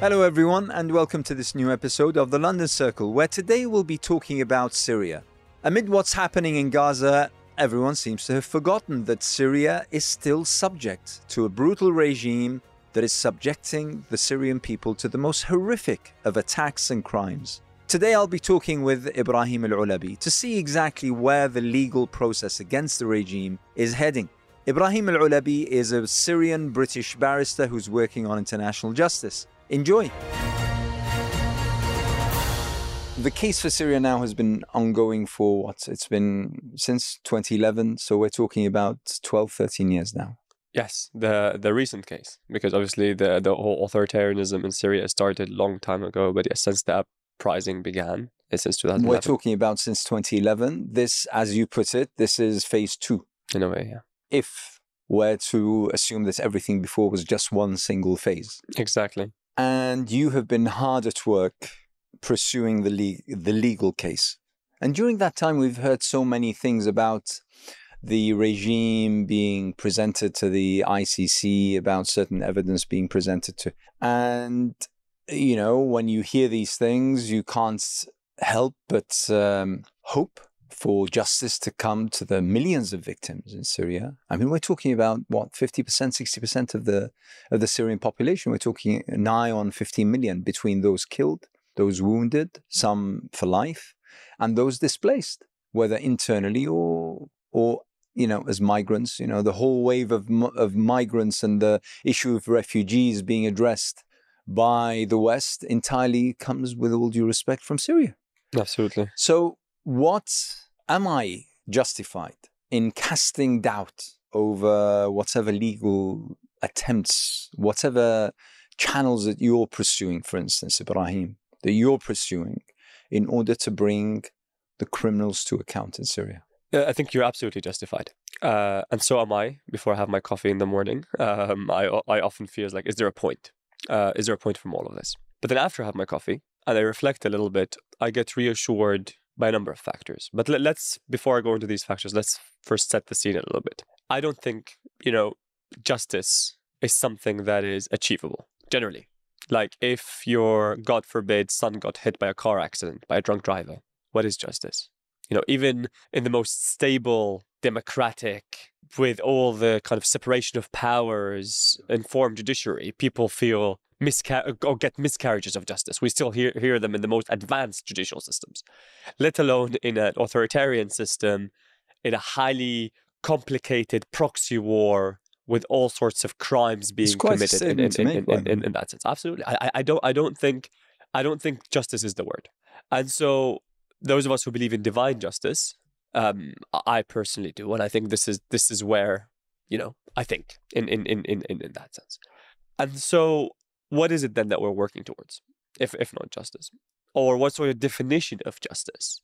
Hello, everyone, and welcome to this new episode of the London Circle, where today we'll be talking about Syria. Amid what's happening in Gaza, everyone seems to have forgotten that Syria is still subject to a brutal regime that is subjecting the Syrian people to the most horrific of attacks and crimes. Today, I'll be talking with Ibrahim Al Olabi to see exactly where the legal process against the regime is heading. Ibrahim Al Olabi is a Syrian British barrister who's working on international justice. Enjoy! The case for Syria now has been ongoing for what? It's been since 2011, so we're talking about 12, 13 years now. Yes, the the recent case, because obviously the the whole authoritarianism in Syria started long time ago, but yeah, since the uprising began, it's since 2011. We're talking about since 2011. This, as you put it, this is phase two. in a way, yeah, If we're to assume that everything before was just one single phase. exactly. And you have been hard at work pursuing the, le- the legal case. And during that time, we've heard so many things about the regime being presented to the ICC, about certain evidence being presented to. And, you know, when you hear these things, you can't help but um, hope for justice to come to the millions of victims in Syria. I mean, we're talking about what 50%, 60% of the of the Syrian population. We're talking nigh on 15 million between those killed, those wounded, some for life, and those displaced, whether internally or or you know as migrants. You know, the whole wave of of migrants and the issue of refugees being addressed by the West entirely comes, with all due respect, from Syria. Absolutely. So, what am I justified in casting doubt over whatever legal attempts, whatever channels that you're pursuing, for instance, Ibrahim, that you're pursuing in order to bring the criminals to account in Syria? I think you're absolutely justified. Uh, and so am I. Before I have my coffee in the morning, um, I I often feel like, is there a point? Uh, is there a point from all of this? But then after I have my coffee and I reflect a little bit, I get reassured by a number of factors. But let, let's before I go into these factors, let's first set the scene a little bit. I don't think you know justice is something that is achievable generally. Like if your God forbid son got hit by a car accident by a drunk driver, what is justice? You know, even in the most stable, democratic, with all the kind of separation of powers, informed judiciary, people feel misca- or get miscarriages of justice. We still hear, hear them in the most advanced judicial systems, let alone in an authoritarian system, in a highly complicated proxy war with all sorts of crimes being committed in, in, in, in, that sense. Absolutely. I, I- don't I don't think I don't think justice is the word. And so those of us who believe in divine justice, um, I personally do, and I think this is this is where you know I think in in in in in in that sense. And so, what is it then that we're working towards, if if not justice, or what sort of definition of justice?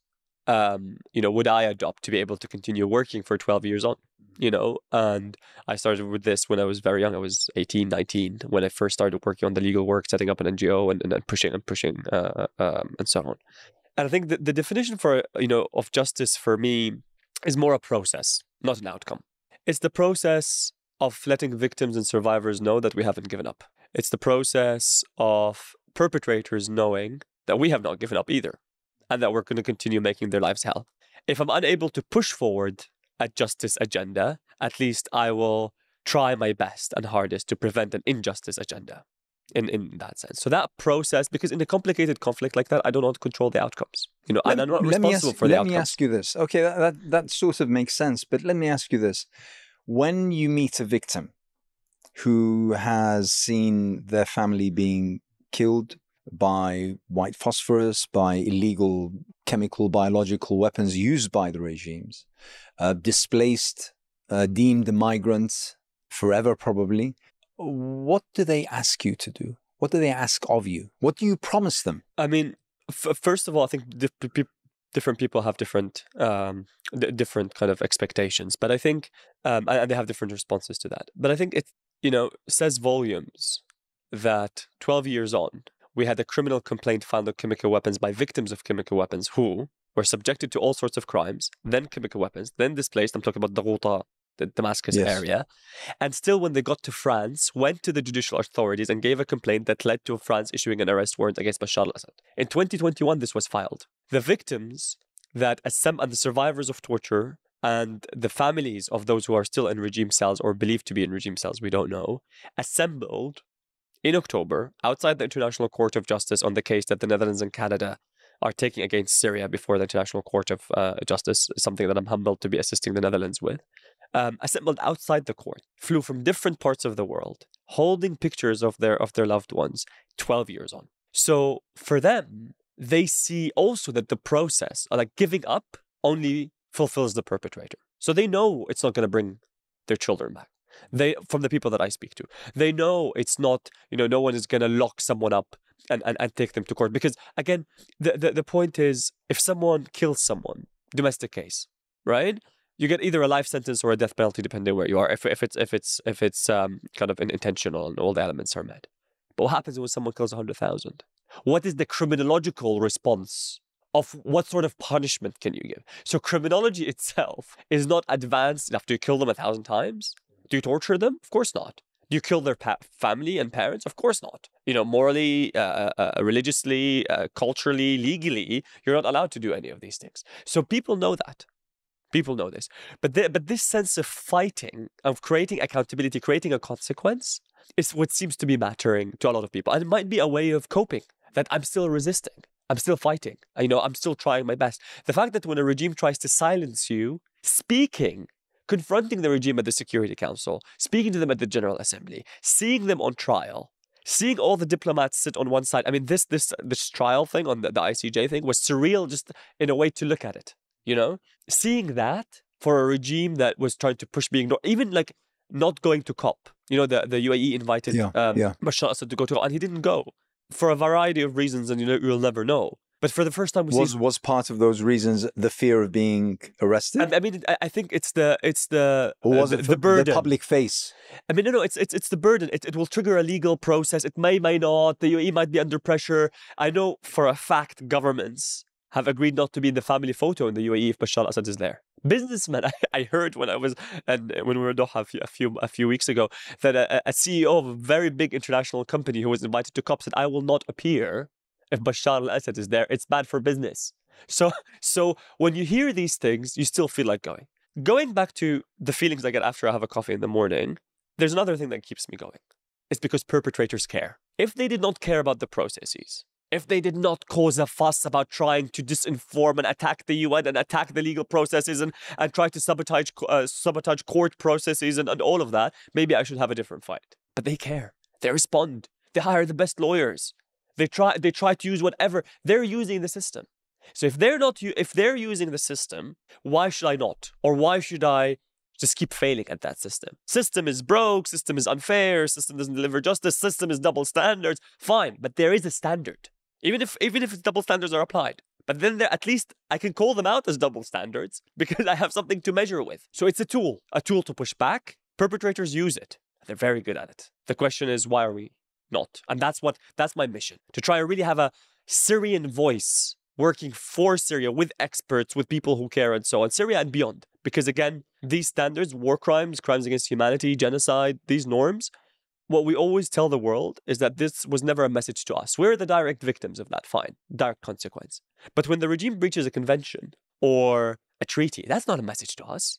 Um, you know, would I adopt to be able to continue working for twelve years on? You know, and I started with this when I was very young. I was 18, 19 when I first started working on the legal work, setting up an NGO and, and, and pushing and pushing uh, um, and so on. And I think the, the definition for you know of justice for me is more a process, not an outcome. It's the process of letting victims and survivors know that we haven't given up. It's the process of perpetrators knowing that we have not given up either, and that we're going to continue making their lives hell. If I'm unable to push forward a justice agenda, at least I will try my best and hardest to prevent an injustice agenda in, in that sense. So that process, because in a complicated conflict like that, I don't want to control the outcomes. You know, and I'm not let responsible ask, for the let outcomes. me ask you this. Okay, that, that that sort of makes sense, but let me ask you this: when you meet a victim who has seen their family being killed by white phosphorus, by illegal chemical, biological weapons used by the regimes, uh, displaced, uh, deemed migrants forever, probably. What do they ask you to do? What do they ask of you? What do you promise them? I mean, first of all, I think different people have different um, different kind of expectations, but I think um, and they have different responses to that. But I think it you know says volumes that 12 years on we had a criminal complaint found of chemical weapons by victims of chemical weapons who were subjected to all sorts of crimes, then chemical weapons, then displaced. I'm talking about the Ghouta the Damascus Yes. area. And still, when they got to France, went to the judicial authorities and gave a complaint that led to France issuing an arrest warrant against Bashar al Assad. In 2021, this was filed. The victims that assemb- and the survivors of torture and the families of those who are still in regime cells or believed to be in regime cells, we don't know, assembled in October outside the International Court of Justice on the case that the Netherlands and Canada are taking against Syria before the International Court of uh, Justice, something that I'm humbled to be assisting the Netherlands with. Um, assembled outside the court, flew from different parts of the world, holding pictures of their of their loved ones, 12 years on. So for them, they see also that the process, like giving up, only fulfills the perpetrator. So they know it's not going to bring their children back. They, from the people that I speak to, they know it's not, you know, no one is going to lock someone up and, and, and take them to court. Because again, the, the, the point is if someone kills someone, domestic case, right? You get either a life sentence or a death penalty, depending where you are. If, if it's if it's if it's um, kind of intentional and all the elements are met. But what happens when someone kills hundred thousand? What is the criminological response of what sort of punishment can you give? So criminology itself is not advanced enough. Do you kill them a thousand times? Do you torture them? Of course not. Do you kill their pa- family and parents? Of course not. You know, morally, uh, uh, religiously, uh, culturally, legally, you're not allowed to do any of these things. So people know that. People know this. But, the, but this sense of fighting, of creating accountability, creating a consequence, is what seems to be mattering to a lot of people. And it might be a way of coping that I'm still resisting. I'm still fighting. You know, I'm still trying my best. The fact that when a regime tries to silence you, speaking, confronting the regime at the Security Council, speaking to them at the General Assembly, seeing them on trial, seeing all the diplomats sit on one side. I mean, this this this trial thing on the, the ICJ thing was surreal, just in a way to look at it. You know, seeing that for a regime that was trying to push being even like not going to COP. You know, the the UAE invited Yeah, um, yeah. Bashar Assad to go to, and he didn't go for a variety of reasons, and you know you'll never know. But for the first time, we Was see. was part of those reasons the fear of being arrested, I, I mean, I, think it's the it's the or was uh, it the, for the burden. the public face? I mean, no, no, it's it's it's the burden. It, it will trigger a legal process. It may, may not. The UAE might be under pressure. I know for a fact governments have agreed not to be in the family photo in the UAE if Bashar al-Assad is there. Businessmen, I, I heard when I was and when we were in Doha a few a few, a few weeks ago that a, a CEO of a very big international company who was invited to COP said, "I will not appear if Bashar al-Assad is there. It's bad for business." So so when you hear these things, you still feel like going. Going back to the feelings I get after I have a coffee in the morning, there's another thing that keeps me going. It's because perpetrators care. If they did not care about the processes, if they did not cause a fuss about trying to disinform and attack the UN and attack the legal processes and, and try to sabotage uh, sabotage court processes and, and all of that, maybe I should have a different fight. But they care. They respond. They hire the best lawyers. They try they try to use whatever they're using the system. So if they're not if they're using the system, why should I not? Or why should I just keep failing at that system? System is broke, system is unfair, system doesn't deliver justice, system is double standards. Fine, but there is a standard. Even if even if double standards are applied. But then there, at least I can call them out as double standards because I have something to measure with. So it's a tool, a tool to push back. Perpetrators use it. They're very good at it. The question is, why are we not? And that's what that's my mission to try and really have a Syrian voice working for Syria with experts, with people who care, and so on, Syria and beyond. Because again, these standards, war crimes, crimes against humanity, genocide, these norms, what we always tell the world is that this was never a message to us. We're the direct victims of that, fine, direct consequence. But when the regime breaches a convention or a treaty, that's not a message to us.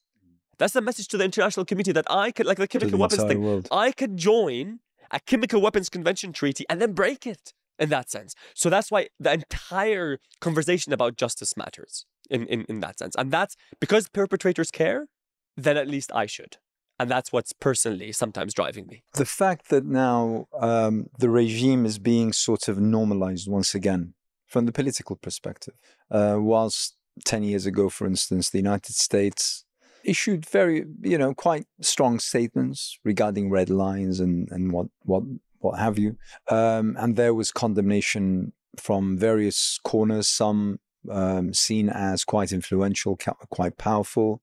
That's a message to the international community that I could, like the chemical the weapons thing, world. I could join a chemical weapons convention treaty and then break it in that sense. So that's why the entire conversation about justice matters in, in, in that sense. And that's because perpetrators care, then at least I should. And that's what's personally sometimes driving me. The fact that now um, the regime is being sort of normalized once again from the political perspective, uh, whilst 10 years ago, for instance, the United States issued very, you know, quite strong statements regarding red lines and, and what, what, what have you. Um, and there was condemnation from various corners, some um, seen as quite influential, quite powerful.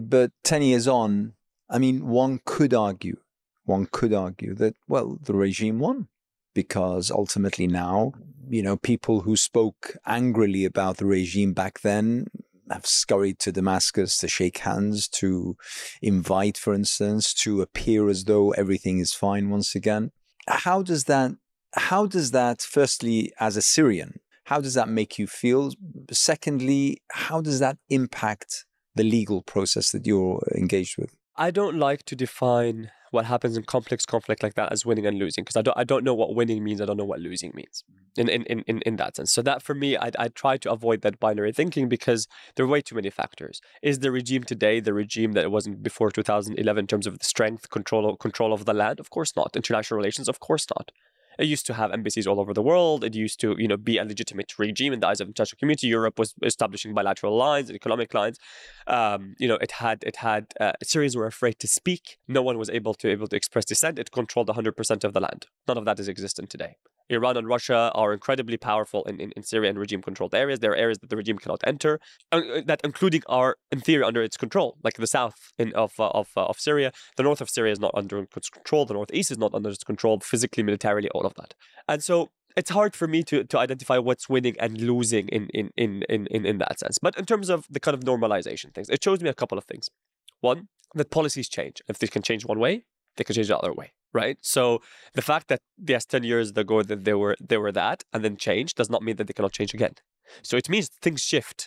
But 10 years on, I mean, one could argue, one could argue that, well, the regime won because ultimately now, you know, people who spoke angrily about the regime back then have scurried to Damascus to shake hands, to invite, for instance, to appear as though everything is fine once again. How does that, how does that, firstly, as a Syrian, how does that make you feel? Secondly, how does that impact the legal process that you're engaged with? I don't like to define what happens in complex conflict like that as winning and losing because I don't I don't know what winning means. I don't know what losing means mm-hmm. in in, in, in that sense. So that for me, I I try to avoid that binary thinking because there are way too many factors. Is the regime today the regime that it wasn't before 2011 in terms of the strength, control control of the land? Of course not. International relations, of course not. It used to have embassies all over the world. It used to, you know, be a legitimate regime in the eyes of the international community. Europe was establishing bilateral lines and economic lines. Um, you know, it had it had uh, Syrians were afraid to speak. No one was able to able to express dissent. It controlled 100% of the land. None of that is existent today. Iran and Russia are incredibly powerful in, in, in Syria and regime controlled areas. There are areas that the regime cannot enter, uh, uh, that including are in theory under its control, like the south in, of, uh, of, of Syria. The north of Syria is not under its control. The northeast is not under its control, physically, militarily, all of that. And so it's hard for me to, to identify what's winning and losing in, in, in, in, in, in that sense. But in terms of the kind of normalization things, it shows me a couple of things. One, that policies change. If they can change one way, they can change the other way right? So the fact that yes, ten years ago that they were they were that and then changed does not mean that they cannot change again. So it means things shift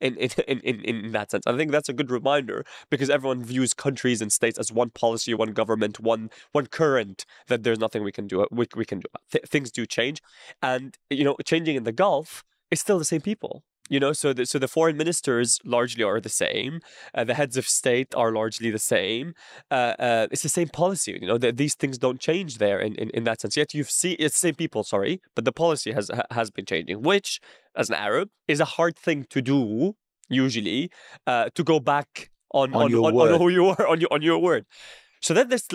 in in, in, in, that sense. I think that's a good reminder because everyone views countries and states as one policy, one government, one one current. That there's nothing we can do. We, we can do. Th- things do change, and you know, changing in the Gulf is still the same people. You know, so the, so the foreign ministers largely are the same. Uh, the heads of state are largely the same. Uh, uh, it's the same policy. You know, the, these things don't change there in, in, in that sense. Yet you see it's the same people. Sorry, but the policy has has been changing, which, as an Arab, is a hard thing to do. Usually, uh, to go back on on, on, on, on who you are on your on your word. So then this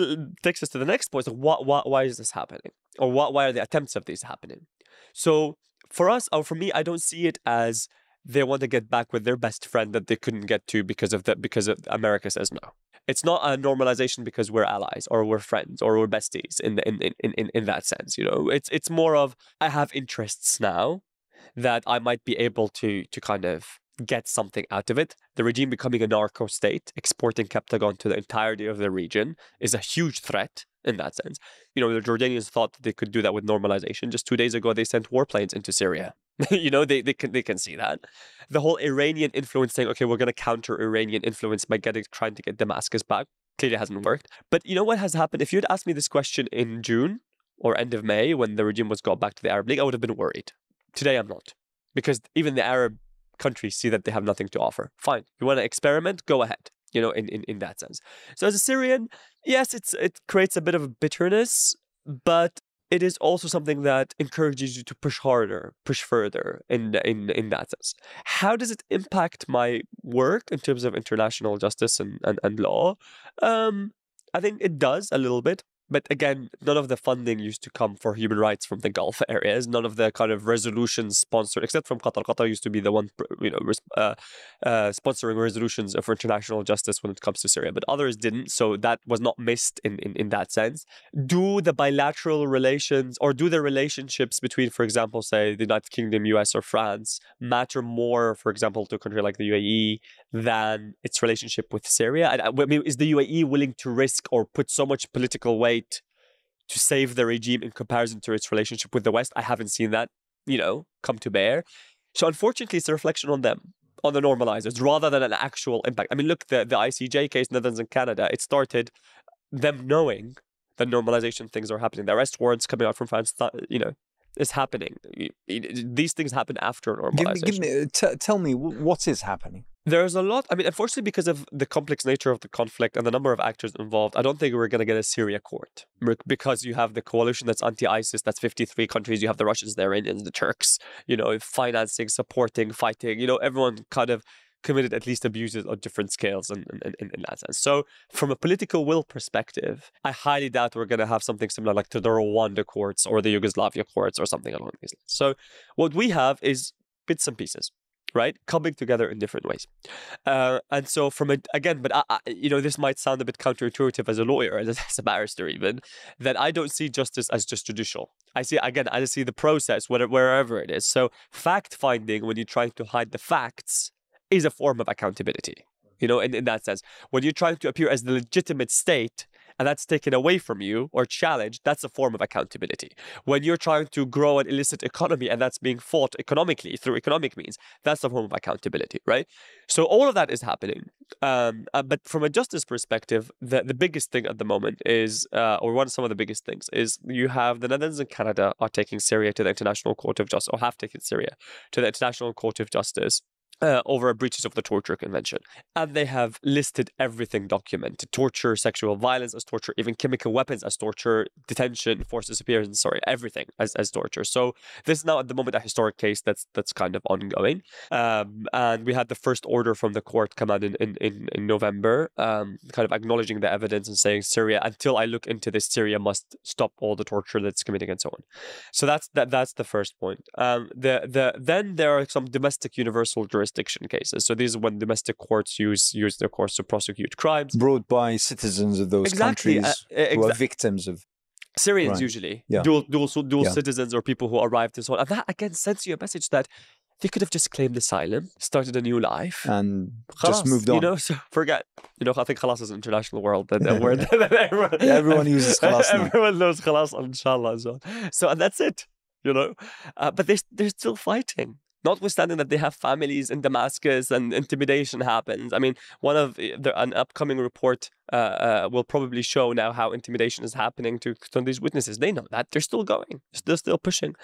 takes us to the next point. So what, what, why is this happening? Or what, why are the attempts of these happening? So for us, or for me, I don't see it as they want to get back with their best friend that they couldn't get to because of that because of America says no. It's not a normalization because we're allies or we're friends or we're besties in in, in, in, in that sense. You know, it's it's more of I have interests now that I might be able to to kind of get something out of it. The regime becoming a narco state, exporting Captagon to the entirety of the region, is a huge threat in that sense. You know, the Jordanians thought that they could do that with normalization. Just two days ago, they sent warplanes into Syria. you know, they, they can they can see that. The whole Iranian influence saying, okay, we're going to counter Iranian influence by getting trying to get Damascus back, clearly hasn't mm-hmm. worked. But you know what has happened? If you'd asked me this question in June or end of May when the regime was got back to the Arab League, I would have been worried. Today, I'm not, because even the Arab countries see that they have nothing to offer. Fine, you want to experiment? Go ahead you know, in, in, in that sense. So as a Syrian, yes, it's it creates a bit of bitterness, but it is also something that encourages you to push harder, push further in in in that sense. How does it impact my work in terms of international justice and, and, and law? Um, I think it does a little bit. But again, none of the funding used to come for human rights from the Gulf areas. None of the kind of resolutions sponsored, except from Qatar. Qatar used to be the one, you know, uh, uh, sponsoring resolutions for international justice when it comes to Syria, but others didn't. So that was not missed in, in, in that sense. Do the bilateral relations or do the relationships between, for example, say the United Kingdom, US, or France matter more, for example, to a country like the UAE than its relationship with Syria? I, I mean, is the UAE willing to risk or put so much political weight? To save the regime in comparison to its relationship with the West. I haven't seen that, you know, come to bear. So unfortunately, it's a reflection on them, on the normalizers, rather than an actual impact. I mean, look, the, the ICJ case, Netherlands and Canada, it started them knowing that normalization things are happening. The arrest warrants coming out from France, you know, is happening. These things happen after normalization. Give me, give me t- tell me what is happening. There's a lot. I mean, unfortunately, because of the complex nature of the conflict and the number of actors involved, I don't think we're going to get a Syria court because you have the coalition that's anti-ISIS. That's 53 countries. You have the Russians, the Iranians, the Turks. You know, financing, supporting, fighting. You know, everyone kind of committed at least abuses on different scales in, in, in, in, that sense. So, from a political will perspective, I highly doubt we're going to have something similar like to the Rwanda courts or the Yugoslavia courts or something along these lines. So, what we have is bits and pieces right? Coming together in different ways. Uh, and so from it again, but I, I, you know, this might sound a bit counterintuitive as a lawyer, as a barrister even, that I don't see justice as just judicial. I see again, I see the process, whatever, wherever it is. So fact finding, when you're trying to hide the facts, is a form of accountability. You know, in, in that sense, when you're trying to appear as the legitimate state and that's taken away from you or challenged, that's a form of accountability. When you're trying to grow an illicit economy and that's being fought economically through economic means, that's a form of accountability, right? So all of that is happening. Um, uh, but from a justice perspective, the, the biggest thing at the moment is, uh, or one of some of the biggest things, is you have the Netherlands and Canada are taking Syria to the International Court of Justice, or have taken Syria to the International Court of Justice uh, over breaches of the Torture Convention. And they have listed everything documented torture, sexual violence as torture, even chemical weapons as torture, detention, forced disappearance, sorry, everything as, as torture. So this is now at the moment a historic case that's that's kind of ongoing. Um, and we had the first order from the court come out in, in, in, in November, um, kind of acknowledging the evidence and saying Syria, until I look into this, Syria must stop all the torture that's committing and so on. So that's that that's the first point. Um, the the then there are some domestic universal jurisdiction cases. So these are when domestic courts use use their courts to prosecute crimes. Brought by citizens of those Exactly, countries uh, who are victims of. Syrians Right. usually Yeah. dual dual dual Yeah. citizens or people who arrived and so on. And that again sends you a message that they could have just claimed asylum, started a new life. and just moved on. You know, so forget. You know, I think khalas is an international word. That, that word. that everyone, Everyone uses khalas now. Everyone knows khalas, inshallah, so. So, and that's it. You know, uh, but they they're still fighting. Notwithstanding that they have families in Damascus and intimidation happens. I mean, one of uh, the, an upcoming report uh, uh, will probably show now how intimidation is happening to some of these witnesses. They know that they're still going, they're still pushing.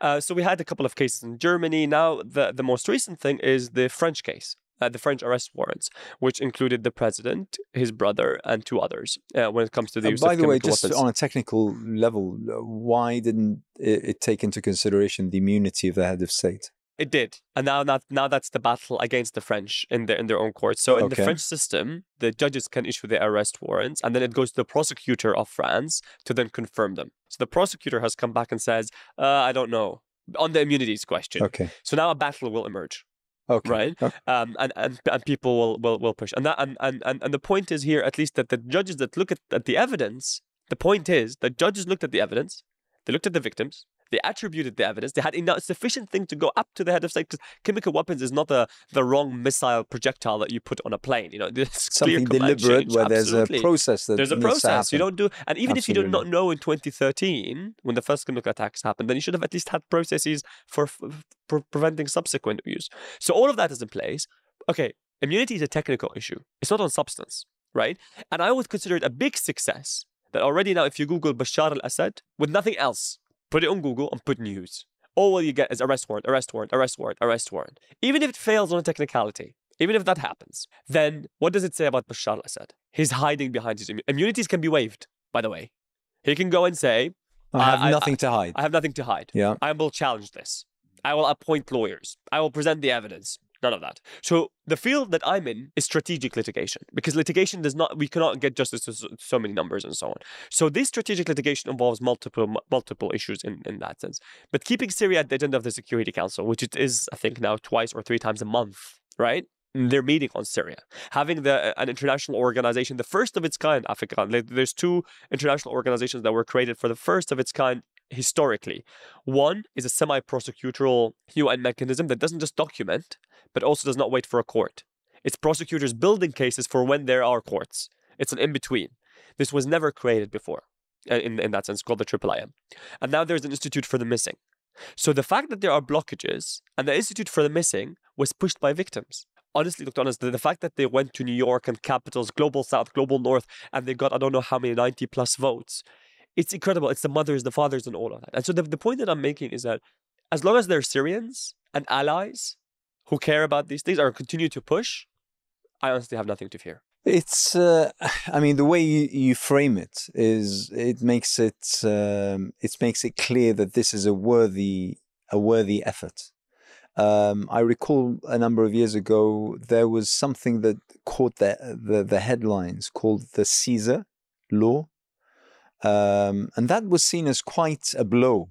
Uh, so we had a couple of cases in Germany. Now the the most recent thing is the French case. Uh, the French arrest warrants, which included the president, his brother, and two others. Uh, when it comes to the Uh, use by of the way, just weapons. on a technical level, uh, why didn't it, it take into consideration the immunity of the head of state? It did, and now that now that's the battle against the French in their in their own courts. So in the French system, the judges can issue the arrest warrants, and then it goes to the prosecutor of France to then confirm them. So the prosecutor has come back and says, uh, "I don't know." On the immunities question. Okay. So now a battle will emerge. Okay. right? Okay. Um, and, and and people will, will will push, and that and, and and and the point is here, at least that the judges that look at, at the evidence, the point is that judges looked at the evidence, they looked at the victims, they attributed the evidence, they had enough sufficient thing to go up to the head of state. Because chemical weapons is not the the wrong missile projectile that you put on a plane. You know, there's Something deliberate change, where there's absolutely. a process that There's a process. You don't do, and even if you did not know in 2013 when the first chemical attacks happened, then you should have at least had processes for, for preventing subsequent use. So all of that is in place. Okay, immunity is a technical issue. It's not on substance, right? And I would consider it a big success that already now, if you Google Bashar al-Assad with nothing else, put it on Google and put news. All you get is arrest warrant, arrest warrant, arrest warrant, arrest warrant. Even if it fails on a technicality, even if that happens, then what does it say about Bashar al-Assad? He's hiding behind his immu- immunities can be waived, by the way. He can go and say, I have I- I- nothing to hide. I have nothing to hide. yeah. I will challenge this. I will appoint lawyers. I will present the evidence. None of that. So the field that I'm in is strategic litigation because litigation does not. We cannot get justice to so- many numbers and so on. So this strategic litigation involves multiple multiple issues in in that sense. But keeping Syria at the agenda of the Security Council, which it is, I think now twice or three times a month, right? They're meeting on Syria, having the uh, an international organization, the first of its kind, Africa. There's two international organizations that were created for the first of its kind historically. One is a semi prosecutorial UN mechanism that doesn't just document, but also does not wait for a court. It's prosecutors building cases for when there are courts. It's an in between. This was never created before, uh, in, in that sense, called the IIIM. And now there's an Institute for the Missing. So the fact that there are blockages and the Institute for the Missing was pushed by victims. Honestly, Dr. Anas, the, the fact that they went to New York and capitals, global south, global north, and they got I don't know how many 90 plus votes, it's incredible. It's the mothers, the fathers, and all of that. And so the, the point that I'm making is that as long as they're Syrians and allies who care about these things or continue to push, I honestly have nothing to fear. It's, uh, I mean, the way you, you frame it is, it makes it, um, it makes it clear that this is a worthy, a worthy effort. Um, I recall a number of years ago there was something that caught the the, the headlines called the Caesar law, um, and that was seen as quite a blow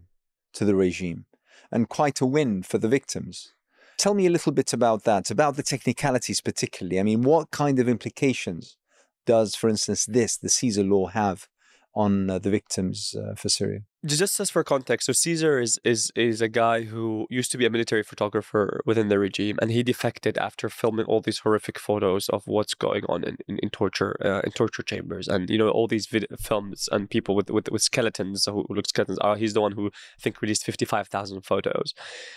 to the regime and quite a win for the victims. Tell me a little bit about that, about the technicalities particularly. I mean, what kind of implications does, for instance, this, the Caesar law, have on uh, the victims uh, for Syria? Just as for context, so Caesar is is is a guy who used to be a military photographer within the regime, and he defected after filming all these horrific photos of what's going on in in, in torture uh, in torture chambers, and you know all these vid- films and people with with, with skeletons who look skeletons. Uh, he's the one who I think released fifty five thousand photos,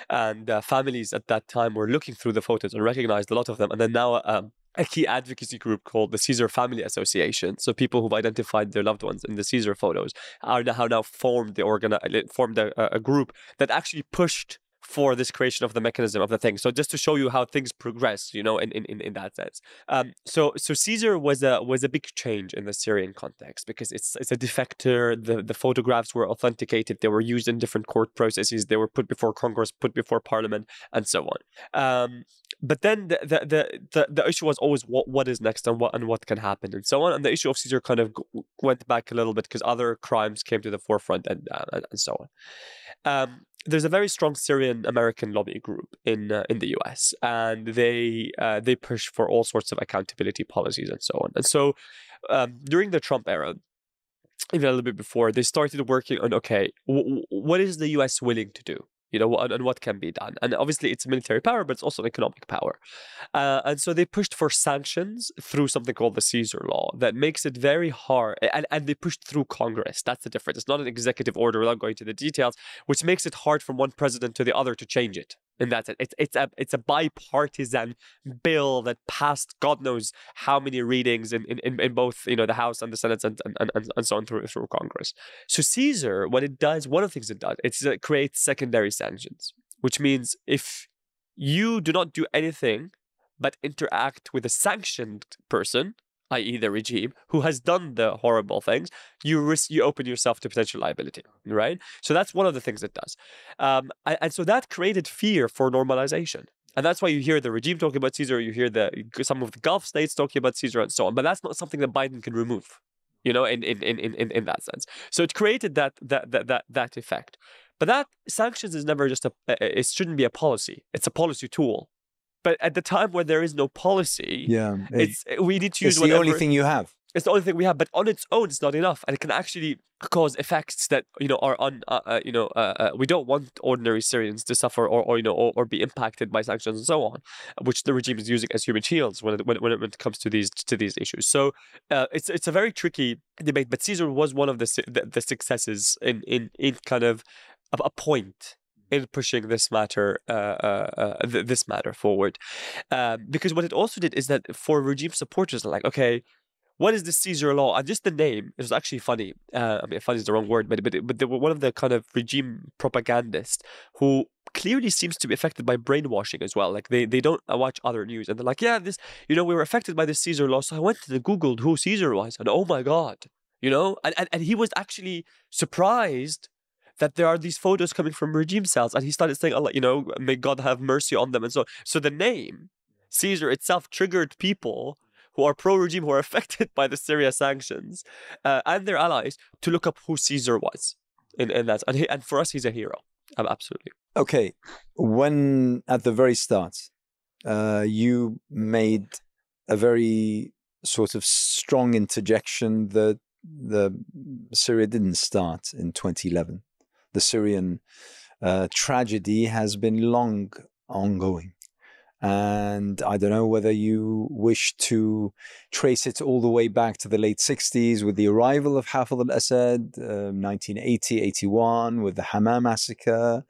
and uh, families at that time were looking through the photos and recognized a lot of them, and then now. Um, a key advocacy group called the Caesar Family Association. So people who've identified their loved ones in the Caesar photos are now, have now formed the organ uh, formed a, a group that actually pushed for this creation of the mechanism of the thing. So just to show you how things progress, you know, in in, in that sense. Um, so so Caesar was a was a big change in the Syrian context because it's it's a defector. The the photographs were authenticated. They were used in different court processes. They were put before Congress, put before Parliament, and so on. Um, but then the, the the, the the issue was always what what is next and what and what can happen and so on. And the issue of Caesar kind of went back a little bit because other crimes came to the forefront and uh, and, and so on. Um, there's a very strong Syrian American lobby group in uh, in the U.S. and they uh, they push for all sorts of accountability policies and so on. And so um, during the Trump era, even a little bit before, they started working on okay, w- what is the U.S. willing to do? You know, and, and, what can be done. And obviously, it's military power, but it's also economic power. Uh, and so they pushed for sanctions through something called the Caesar Law that makes it very hard. And, and they pushed through Congress. That's the difference. It's not an executive order without going to the details, which makes it hard from one president to the other to change it and that's it. It's it's a it's a bipartisan bill that passed God knows how many readings in, in, in both you know the House and the Senate and, and, and, and so on through through Congress. So Caesar, what it does, one of the things it does, it uh, creates secondary sanctions, which means if you do not do anything but interact with a sanctioned person, i.e., the regime, who has done the horrible things, you risk you open yourself to potential liability, right? So that's one of the things it does, um, and, and so that created fear for normalization. And that's why you hear the regime talking about Caesar, you hear the some of the Gulf states talking about Caesar and so on. But that's not something that Biden can remove, you know, in in in in, in that sense. So it created that that that that that effect. But that sanctions is never just a it shouldn't be a policy. It's a policy tool but at the time when there is no policy, yeah, it, it's we need to use it's the only thing you have. It's the only thing we have, but on its own, it's not enough, and it can actually cause effects that you know are on. Uh, uh, you know, uh, uh, we don't want ordinary Syrians to suffer or, or you know or, or, be impacted by sanctions and so on, which the regime is using as human shields when it, when, when it comes to these to these issues. So uh, it's it's a very tricky debate. But Caesar was one of the the, the successes in in in kind of a, a point in pushing this matter uh, uh, uh, th- this matter forward. Um, because what it also did is that for regime supporters like okay what is the Caesar law? And just the name it was actually funny uh, I mean funny is the wrong word but but, but they were one of the kind of regime propagandists who clearly seems to be affected by brainwashing as well like they they don't watch other news and they're like yeah this you know we were affected by the Caesar law so I went to the googled who Caesar was and oh my god you know? And, and, and he was actually surprised that there are these photos coming from regime cells. And he started saying, Allah, you know, may God have mercy on them. And so, so the name Caesar itself triggered people who are pro regime, who are affected by the Syria sanctions uh, and their allies to look up who Caesar was in, in that. And, he, and for us, he's a hero. Absolutely. Okay. When at the very start, uh, you made a very sort of strong interjection that the Syria didn't start in 2011 the Syrian uh, tragedy has been long ongoing. And I don't know whether you wish to trace it all the way back to the late 60s with the arrival of Hafez al Assad, uh, 1980, 81, with the Hama massacre.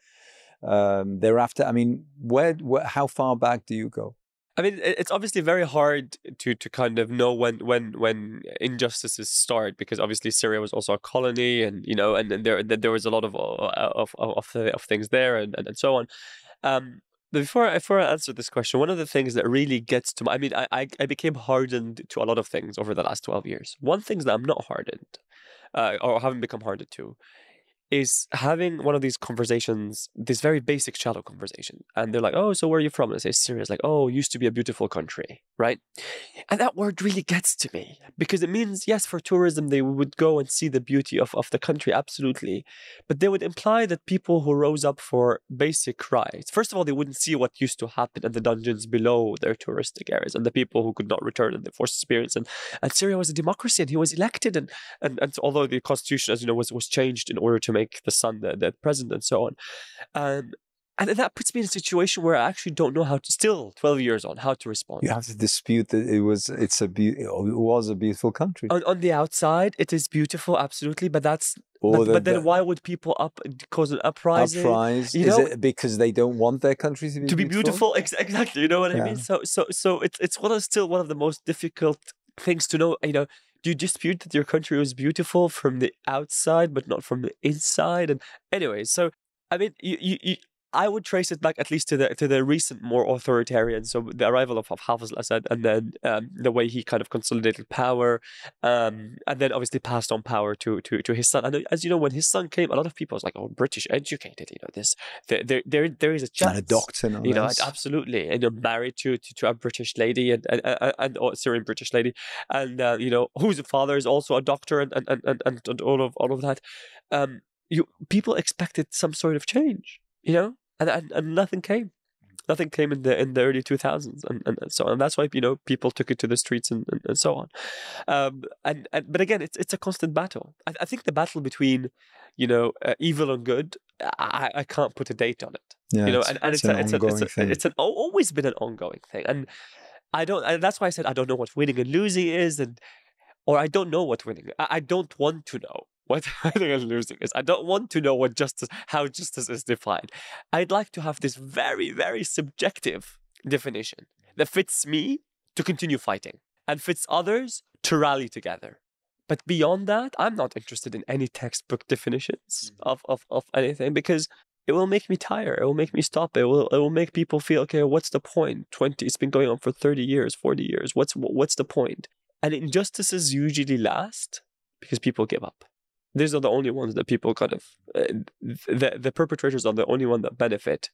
Um, thereafter, I mean, where, where, how far back do you go? I mean, it's obviously very hard to to kind of know when when when injustices start because obviously Syria was also a colony, and you know, and, and there there was a lot of uh, of of, of things there, and, and, and so on. Um, but before before I answer this question, one of the things that really gets to my, I mean, I I became hardened to a lot of things over the last twelve years. One thing that I'm not hardened, uh, or haven't become hardened to, is having one of these conversations, this very basic shallow conversation. And they're like, oh, so where are you from? And I say, Syria. It's like, oh, used to be a beautiful country, right? And that word really gets to me because it means, yes, for tourism, they would go and see the beauty of, of the country, absolutely. But they would imply that people who rose up for basic rights, first of all, they wouldn't see what used to happen in the dungeons below their touristic areas and the people who could not return and the forced experience. And, and Syria was a democracy and he was elected. And, and, and although the constitution, as you know, was, was changed in order to make the son the, the president and so on. Um, and that puts me in a situation where I actually don't know how to still 12 years on how to respond. You have to dispute that it was it's a be- it was a beautiful country. On, on the outside, it is beautiful, absolutely, but that's but, the- but then the why would people up cause an uprising? uprise you is know- it because they don't want their country to be to be beautiful ex- exactly you know what i mean so so so it's it's one of still one of the most difficult things to know you know do you dispute that your country was beautiful from the outside but not from the inside and anyway so i mean you you, you I would trace it back at least to the to the recent more authoritarian, so the arrival of, of Hafez al-Assad, and then um, the way he kind of consolidated power, um, and then obviously passed on power to to to his son. And as you know, when his son came, a lot of people was like, "Oh, British educated, you know this." There there there, there is a chance and a doctor you know, less. absolutely. And you're married to, to, to a British lady and and, and, and or Syrian British lady, and uh, you know whose father is also a doctor and and, and, and, and all of all of that. Um, you people expected some sort of change, you know, and and, and nothing came. Nothing came in the in the early two thousands, and, and and so on. And that's why you know people took it to the streets and, and, and so on. Um, and, and but again, it's it's a constant battle. I, I think the battle between, you know, uh, evil and good. I, I can't put a date on it yeah, you know, and, and it's, an a, it's, a, it's, a, thing. it's an always been an ongoing thing, and I don't. And that's why I said I don't know what winning and losing is, and or I don't know what winning. I, I don't want to know what winning and losing is. I don't want to know what justice, how justice is defined. I'd like to have this very, very subjective definition that fits me to continue fighting and fits others to rally together. But beyond that, I'm not interested in any textbook definitions mm-hmm. of, of, of anything because it will make me tired. It will make me stop. It will it will make people feel okay. What's the point? Twenty. It's been going on for thirty years, forty years. What's what's the point? And injustices usually last because people give up. These are the only ones that people kind of uh, the the perpetrators are the only one that benefit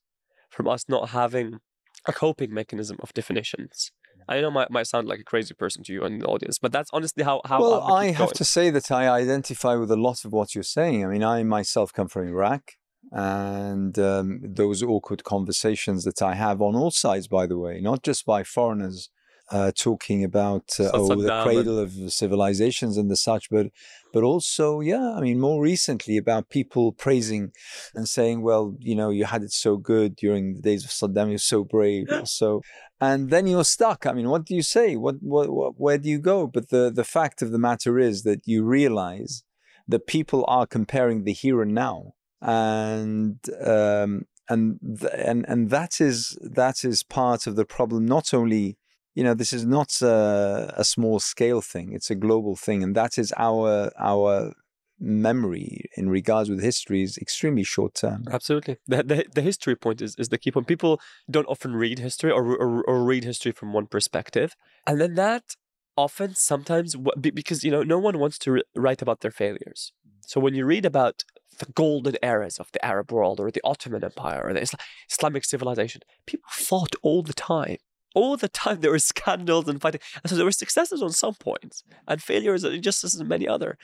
from us not having a coping mechanism of definitions. I know might might sound like a crazy person to you in the audience, but that's honestly how how well, I have going. to say that I identify with a lot of what you're saying. I mean, I myself come from Iraq, and um, those awkward conversations that I have on all sides, by the way, not just by foreigners uh, talking about uh, oh, the cradle of civilizations and the such, but but also, yeah, I mean, more recently about people praising and saying, well, you know, you had it so good during the days of Saddam, you're so brave, so and then you're stuck. I mean, what do you say? What, what, what where do you go? But the the fact of the matter is that you realize that people are comparing the here and now, and um, and th- and and that is that is part of the problem. Not only you know this is not a, a small scale thing; it's a global thing, and that is our our memory in regards with history is extremely short term. Absolutely. The, the the history point is, is the key point. People don't often read history or, or or read history from one perspective, and then that often sometimes because you know no one wants to ri- write about their failures. So when you read about the golden eras of the Arab world or the Ottoman Empire or the Isla- Islamic civilization, people fought all the time. All the time there were scandals and fighting. And so there were successes on some points and failures uh, just as many other.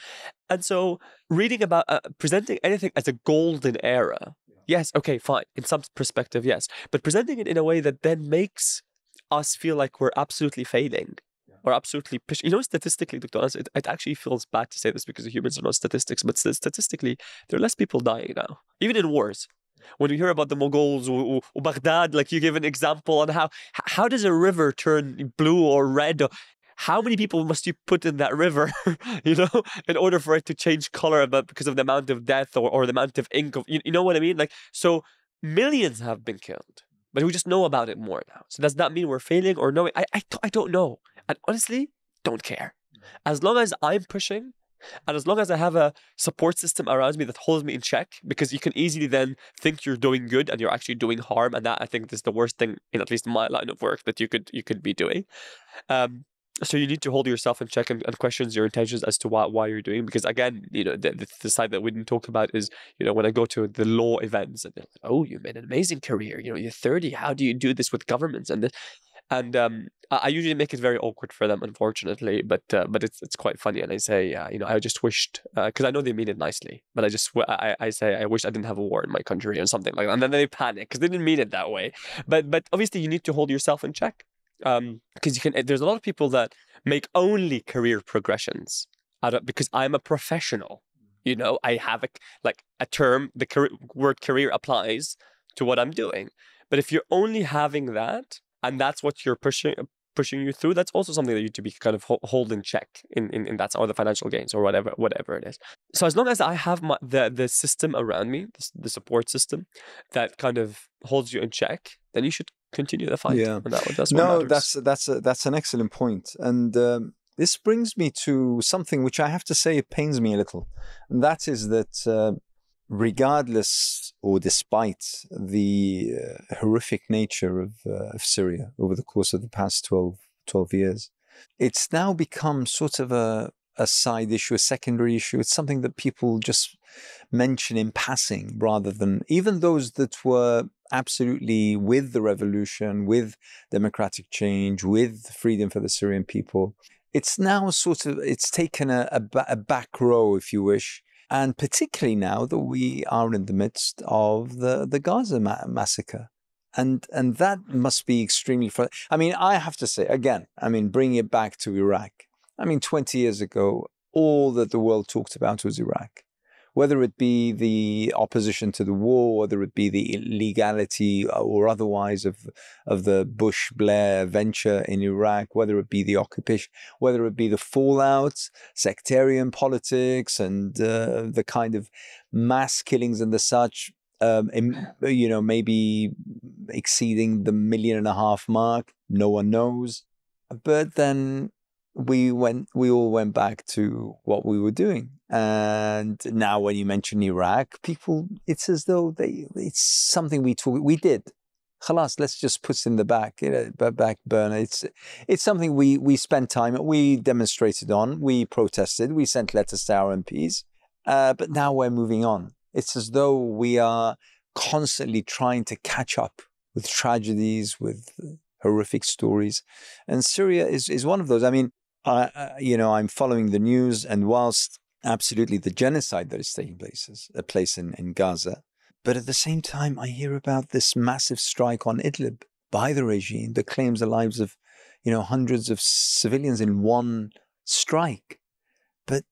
And so reading about uh, presenting anything as a golden era, yes, okay, fine. In some perspective, yes. But presenting it in a way that then makes us feel like we're absolutely failing or absolutely. You know, statistically, Dr. Anas, it, it actually feels bad to say this because humans are not statistics, but statistically, there are less people dying now, even in wars. When you hear about the or, or, or Baghdad, like you give an example on how how does a river turn blue or red? Or how many people must you put in that river, you know, in order for it to change color? But because of the amount of death or, or the amount of ink, of, you, you know what I mean? Like so, millions have been killed, but we just know about it more now. So does that mean we're failing or knowing? I I, I don't know. And honestly, don't care. As long as I'm pushing and as long as I have a support system around me that holds me in check, because you can easily then think you're doing good and you're actually doing harm. And that I think is the worst thing in at least my line of work that you could you could be doing. Um, so you need to hold yourself in check and, and questions your intentions as to why why you're doing because again you know the, the, side that we didn't talk about is you know when I go to the law events and they're like, oh you made an amazing career you know you're 30 how do you do this with governments and this and um, I usually make it very awkward for them, unfortunately. But uh, but it's it's quite funny, and I say, uh, you know, I just wished because I know they mean it nicely, but I just I, I say I wish I didn't have a war in my country or something like that, and then they panic because they didn't mean it that way. But but obviously you need to hold yourself in check because you can. There's a lot of people that make only career progressions out of because I'm a professional. You know, I have a like a term. The career, word career applies to what I'm doing. But if you're only having that, and that's what you're pushing pushing you through, that's also something that you need to be kind of hold in check in, in, in that or the financial gains or whatever whatever it is. So as long as I have my, the the system around me, the, the support system that kind of holds you in check, then you should continue the fight. Yeah, that That's no, that's that's a, that's an excellent point, and um, this brings me to something which I have to say it pains me a little, and that is that. Uh, regardless or despite the uh, horrific nature of, uh, of Syria over the course of the past 12, 12 years, it's now become sort of a, a side issue, a secondary issue. It's something that people just mention in passing rather than even those that were absolutely with the revolution, with democratic change, with freedom for the Syrian people. It's now sort of, it's taken a, a, a back row, if you wish, and particularly now that we are in the midst of the, the Gaza ma- massacre. And, and that must be extremely I mean, I have to say, again, I mean, bring it back to Iraq. I mean, 20 years ago, all that the world talked about was Iraq whether it be the opposition to the war, whether it be the illegality or otherwise of of the Bush Blair venture in Iraq, whether it be the occupation, whether it be the fallout, sectarian politics, and uh, the kind of mass killings and the such. Um, you know, maybe exceeding the million and a half mark. No one knows. But then we went we all went back to what we were doing. And now when you mention iraq people it's as though they it's something we talk we did. Khalas, let's just put it in the back you know, back burner. It's it's something we we spent time we demonstrated on we protested we sent letters to our mps uh, but now we're moving on. It's as though we are constantly trying to catch up with tragedies with horrific stories. And syria is is one of those. I mean I, you know, I'm following the news, and whilst absolutely the genocide that is taking place is a place in, in Gaza, but at the same time, I hear about this massive strike on Idlib by the regime that claims the lives of, you know, hundreds of civilians in one strike. But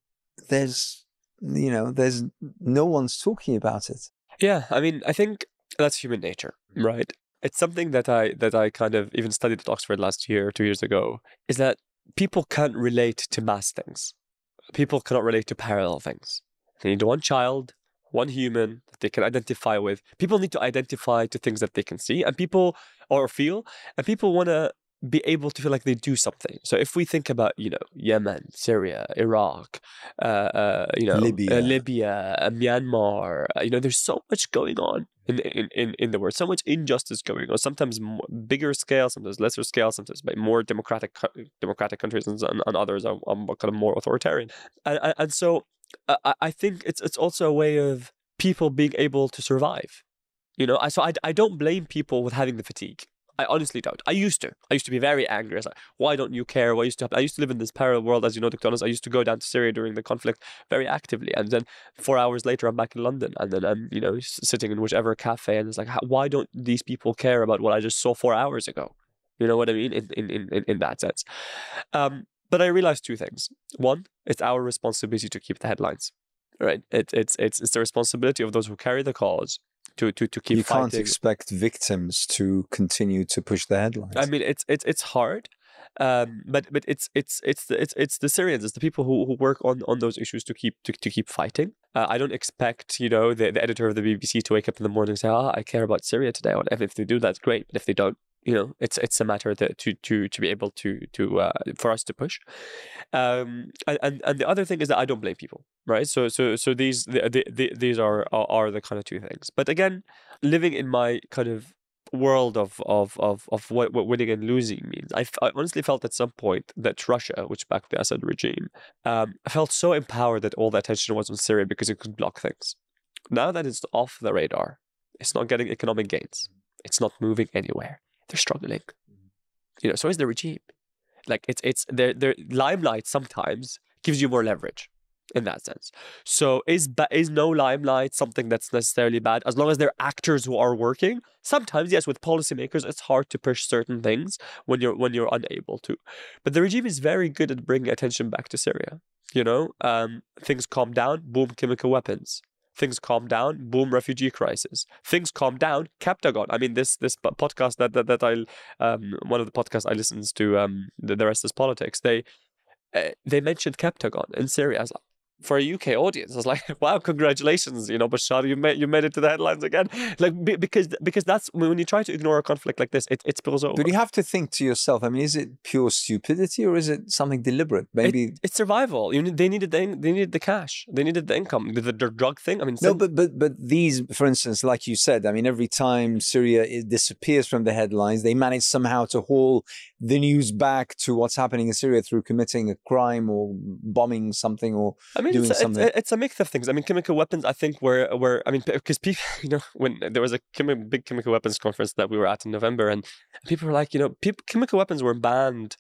there's, you know, there's no one's talking about it. Yeah, I mean, I think that's human nature, mm. right? It's something that I that I kind of even studied at Oxford last year, two years ago, is that people can't relate to mass things. People cannot relate to parallel things. They need one child, one human that they can identify with. People need to identify to things that they can see and people or feel, and people want to be able to feel like they do something. So if we think about, you know, Yemen, Syria, Iraq, uh, uh, you know, Libya, uh, Libya Myanmar, uh, you know, there's so much going on in, in, in, in the world, so much injustice going on, sometimes more, bigger scale, sometimes lesser scale, sometimes by more democratic democratic countries and, and others are, are, kind of more authoritarian. And, and so I, I think it's, it's also a way of people being able to survive. You know, I, so I, I don't blame people with having the fatigue. I honestly don't. I used to. I used to be very angry. I was like, why don't you care? What used to? I used to live in this parallel world, as you know, Dr. I used to go down to Syria during the conflict very actively. And then four hours later, I'm back in London. And then I'm, you know, sitting in whichever cafe. And it's like, why don't these people care about what I just saw four hours ago? You know what I mean? In, in, in, in that sense. Um, but I realized two things. One, it's our responsibility to keep the headlines right? It, it's it's it's the responsibility of those who carry the cause to to to keep. You fighting. can't expect victims to continue to push the headlines. I mean, it's it's it's hard. Um, but but it's it's it's the it's it's the Syrians, it's the people who, who work on, on those issues to keep to, to keep fighting. Uh, I don't expect you know the, the editor of the BBC to wake up in the morning and say, "Ah, oh, I care about Syria today." If they do, that's great. But if they don't, you know it's it's a matter that to to to be able to to uh, for us to push. Um and and the other thing is that i don't blame people right? So so so these the, the, the, these are, are are the kind of two things. But again living in my kind of world of of of of what, what winning and losing means I, I honestly felt at some point that russia which backed the assad regime um felt so empowered that all the attention was on syria because it could block things. Now that it's off the radar it's not getting economic gains. It's not moving anywhere they're struggling. You know, so is the regime. Like it's it's their their limelight sometimes gives you more leverage. in that sense. So is ba- is no limelight something that's necessarily bad as long as they're actors who are working? Sometimes yes, with policymakers it's hard to push certain things when you're when you're unable to. But the regime is very good at bringing attention back to Syria. You know, um, things calm down, boom, chemical weapons. Things calm down, boom, refugee crisis. Things calm down, Captagon. I mean, this this podcast that that, that I um one of the podcasts I listens to um the, the rest is politics. They uh, they mentioned Captagon in Syria as for a UK audience. I was like, wow, congratulations, you know, Bashar, you made you made it to the headlines again. Like because because that's when you try to ignore a conflict like this, it, it spills over. But you have to think to yourself. I mean, is it pure stupidity or is it something deliberate? Maybe it, it's survival. You need, they needed the they needed the cash. They needed the income. The, the drug thing. I mean, no, but but but these, for instance, like you said, I mean, every time Syria disappears from the headlines, they manage somehow to haul the news back to what's happening in Syria through committing a crime or bombing something or I mean, doing it's, something. It's, it's a mix of things. I mean, chemical weapons. I think were were. I mean, because people, you know, when there was a chemi- big chemical weapons conference that we were at in November, and people were like, you know, people, chemical weapons were banned.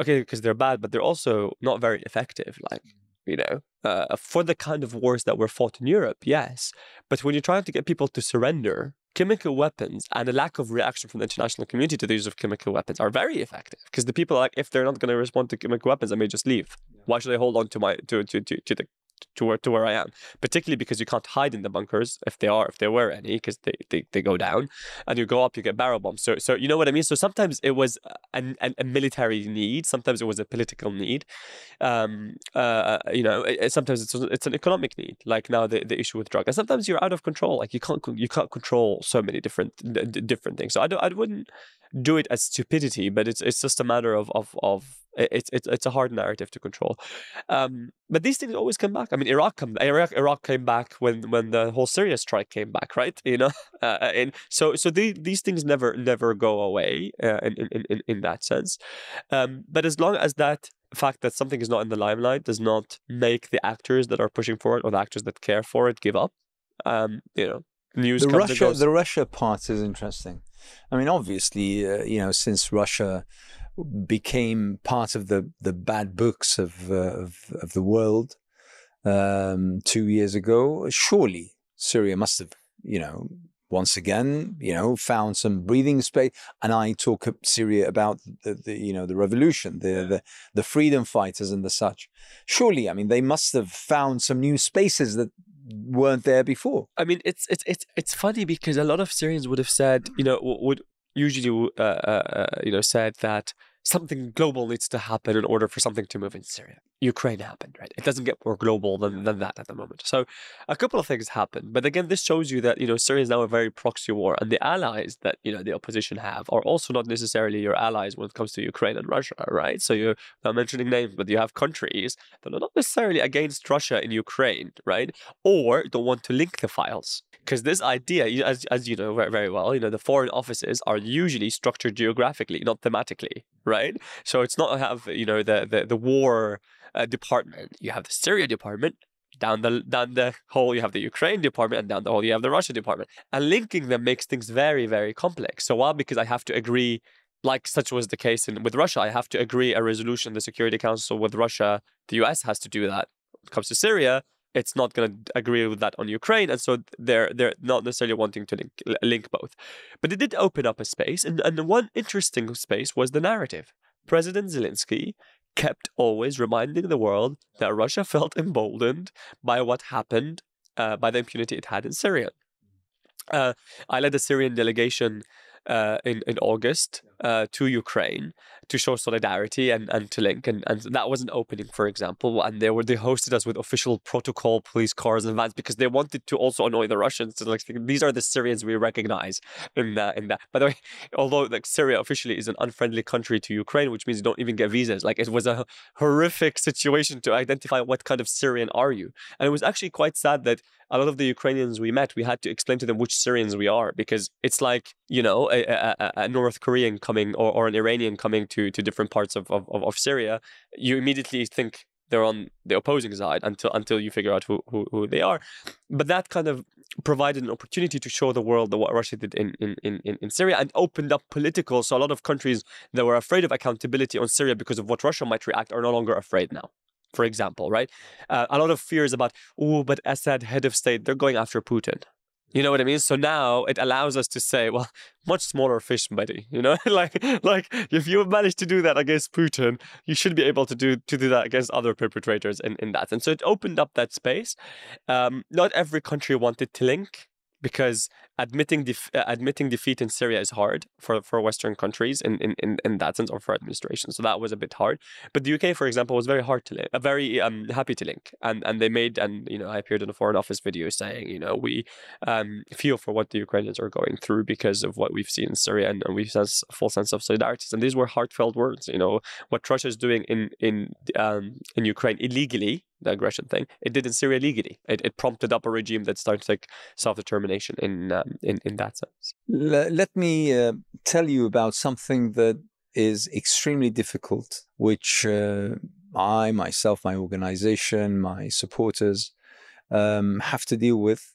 Okay, because they're bad, but they're also not very effective. Like, you know, uh, for the kind of wars that were fought in Europe, yes. But when you're trying to get people to surrender, chemical weapons and a lack of reaction from the international community to the use of chemical weapons are very effective. Because the people are like if they're not going to respond to chemical weapons i may just leave. Why should i hold on to my to to to, to the to where to where I am, particularly because you can't hide in the bunkers if they are if there were any because they, they they go down, and you go up you get barrel bombs. So so you know what I mean. So sometimes it was an, an a military need, sometimes it was a political need, um uh, you know it, sometimes it's it's an economic need like now the, the issue with drugs, and sometimes you're out of control like you can't you can't control so many different different things. So I don't I wouldn't do it as stupidity, but it's it's just a matter of of of it's it's it's a hard narrative to control. Um, but these things always come back. I mean, Iraq come Iraq Iraq came back when when the whole Syria strike came back, right? You know, uh, and so so the, these things never never go away uh, in, in in in that sense. Um, but as long as that fact that something is not in the limelight does not make the actors that are pushing for it or the actors that care for it give up, um, you know, news the Russia the Russia part is interesting. I mean, obviously, uh, you know, since Russia became part of the the bad books of uh, of, of, the world um, two years ago, surely Syria must have, you know, once again, you know, found some breathing space. And I talk Syria about the, the you know the revolution, the, the the freedom fighters and the such. Surely, I mean, they must have found some new spaces that weren't there before. I mean, it's it's it's it's funny because a lot of Syrians would have said, you know, would usually uh, uh, uh you know said that something global needs to happen in order for something to move in Syria. Ukraine happened, right? It doesn't get more global than, than that at the moment. So a couple of things happened. But again, this shows you that, you know, Syria is now a very proxy war. And the allies that, you know, the opposition have are also not necessarily your allies when it comes to Ukraine and Russia, right? So you're not mentioning names, but you have countries that are not necessarily against Russia in Ukraine, right? Or don't want to link the files because this idea, as, as you know very well, you know, the foreign offices are usually structured geographically, not thematically, right? So it's not have, you know, the, the, the war uh, department. You have the Syria department, down the down the hole you have the Ukraine department, and down the hole you have the Russia department. And linking them makes things very, very complex. So while because I have to agree, like such was the case in, with Russia, I have to agree a resolution the Security Council with Russia. The US has to do that. When it comes to Syria, it's not going to agree with that on Ukraine, and so they're they're not necessarily wanting to link link both. But it did open up a space, and and one interesting space was the narrative. President Zelensky kept always reminding the world that Russia felt emboldened by what happened, uh, by the impunity it had in Syria. Uh, I led a Syrian delegation uh, in in August uh, to Ukraine to show solidarity and, and to link and, and that was an opening for example and they were they hosted us with official protocol police cars and vans because they wanted to also annoy the Russians to like these are the Syrians we recognize in that in that. By the way although like Syria officially is an unfriendly country to Ukraine which means you don't even get visas like it was a horrific situation to identify what kind of Syrian are you and it was actually quite sad that a lot of the Ukrainians we met we had to explain to them which Syrians we are because it's like you know a, a, a North Korean coming or, or an Iranian coming to to different parts of, of, of Syria, you immediately think they're on the opposing side until until you figure out who, who, who they are. But that kind of provided an opportunity to show the world what Russia did in, in, in, in Syria and opened up political. So a lot of countries that were afraid of accountability on Syria because of what Russia might react are no longer afraid now. for example, right? Uh, a lot of fears about, oh, but Assad, head of state, they're going after Putin. You know what I mean? So now it allows us to say, well, much smaller fish, buddy. You know, like like if you manage to do that against Putin, you should be able to do to do that against other perpetrators in, in that. And so it opened up that space. Um, not every country wanted to link because admitting def- uh, admitting defeat in Syria is hard for, for Western countries in, in, in, in that sense or for administration. So that was a bit hard. But the UK, for example, was very hard to link, uh, very um, happy to link, and and they made and you know I appeared in a Foreign Office video saying you know we um, feel for what the Ukrainians are going through because of what we've seen in Syria, and, and we sense a full sense of solidarity. And these were heartfelt words. You know what Russia is doing in in um, in Ukraine illegally the aggression thing. It did in Syria legally. It, it prompted up a regime that started take self determination in, um, in in that sense. L- let me uh, tell you about something that is extremely difficult, which uh, I myself, my organization, my supporters um, have to deal with,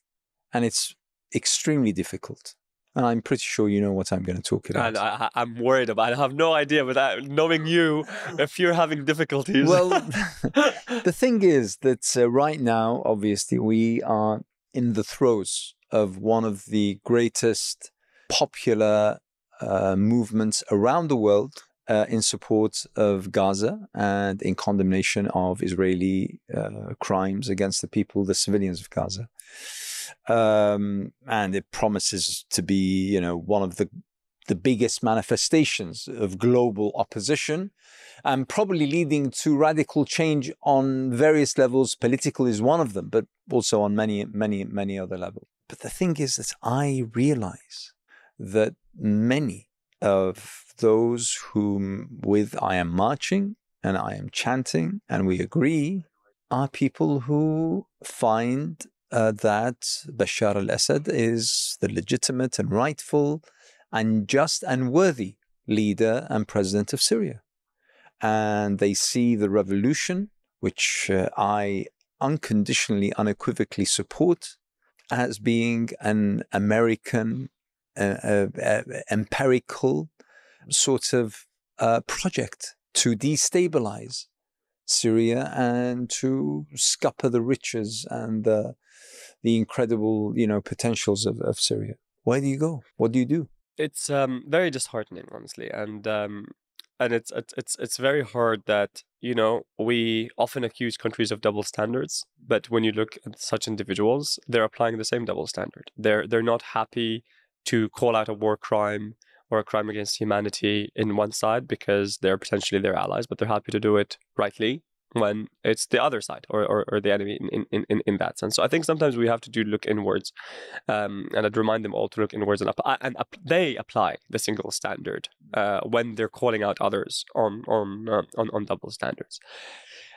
and it's extremely difficult. And I'm pretty sure you know what I'm going to talk about. I, am worried about. It. I have no idea, but I, knowing you, if you're having difficulties. Well, the thing is that uh, right now, obviously, we are in the throes of one of the greatest popular uh, movements around the world uh, in support of Gaza and in condemnation of Israeli uh, crimes against the people, the civilians of Gaza um, and it promises to be, you know, one of the the biggest manifestations of global opposition and probably leading to radical change on various levels. Political is one of them, but also on many, many, many other levels. But the thing is that I realize that many of those whom with I am marching and I am chanting and we agree are people who find uh, that Bashar al Assad is the legitimate and rightful and just and worthy leader and president of Syria. And they see the revolution, which uh, I unconditionally, unequivocally support, as being an American, uh, uh, empirical sort of uh, project to destabilize Syria and to scupper the riches and the the incredible, you know, potentials of, of Syria. Where do you go? What do you do? It's um, very disheartening, honestly, and um, and it's it's it's very hard that you know we often accuse countries of double standards, but when you look at such individuals, they're applying the same double standard. They're they're not happy to call out a war crime or a crime against humanity in one side because they're potentially their allies, but they're happy to do it rightly when it's the other side or, or, or the enemy in, in, in, in that sense. So I think sometimes we have to do look inwards, um, and I'd remind them all to look inwards and apply, and they apply the single standard uh, when they're calling out others on on uh, on, on double standards.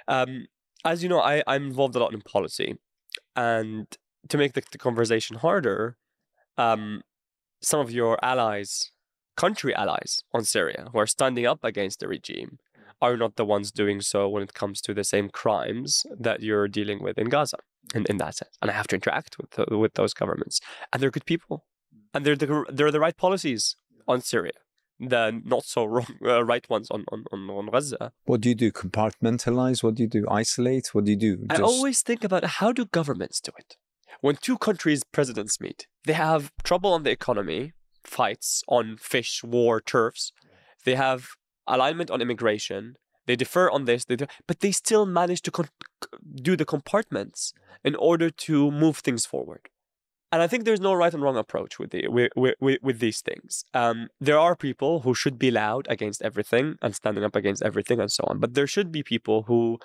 Um, as you know, I, I'm involved a lot in policy, and to make the, the conversation harder, um, some of your allies, country allies on Syria, who are standing up against the regime, are not the ones doing so when it comes to the same crimes that you're dealing with in Gaza. In, in that sense, and I have to interact with the, with those governments, and they're good people, and they're the they're the right policies on Syria the not so wrong uh, right ones on, on, on, on Gaza. What do you do? Compartmentalize? What do you do? Isolate? What do you do? Just... I always think about how do governments do it? When two countries' presidents meet, they have trouble on the economy, fights on fish, war, turfs. They have alignment on immigration. They differ on this, they but they still manage to con- do the compartments in order to move things forward. And I think there's no right and wrong approach with the with, with, with these things. Um, there are people who should be loud against everything and standing up against everything and so on. But there should be people who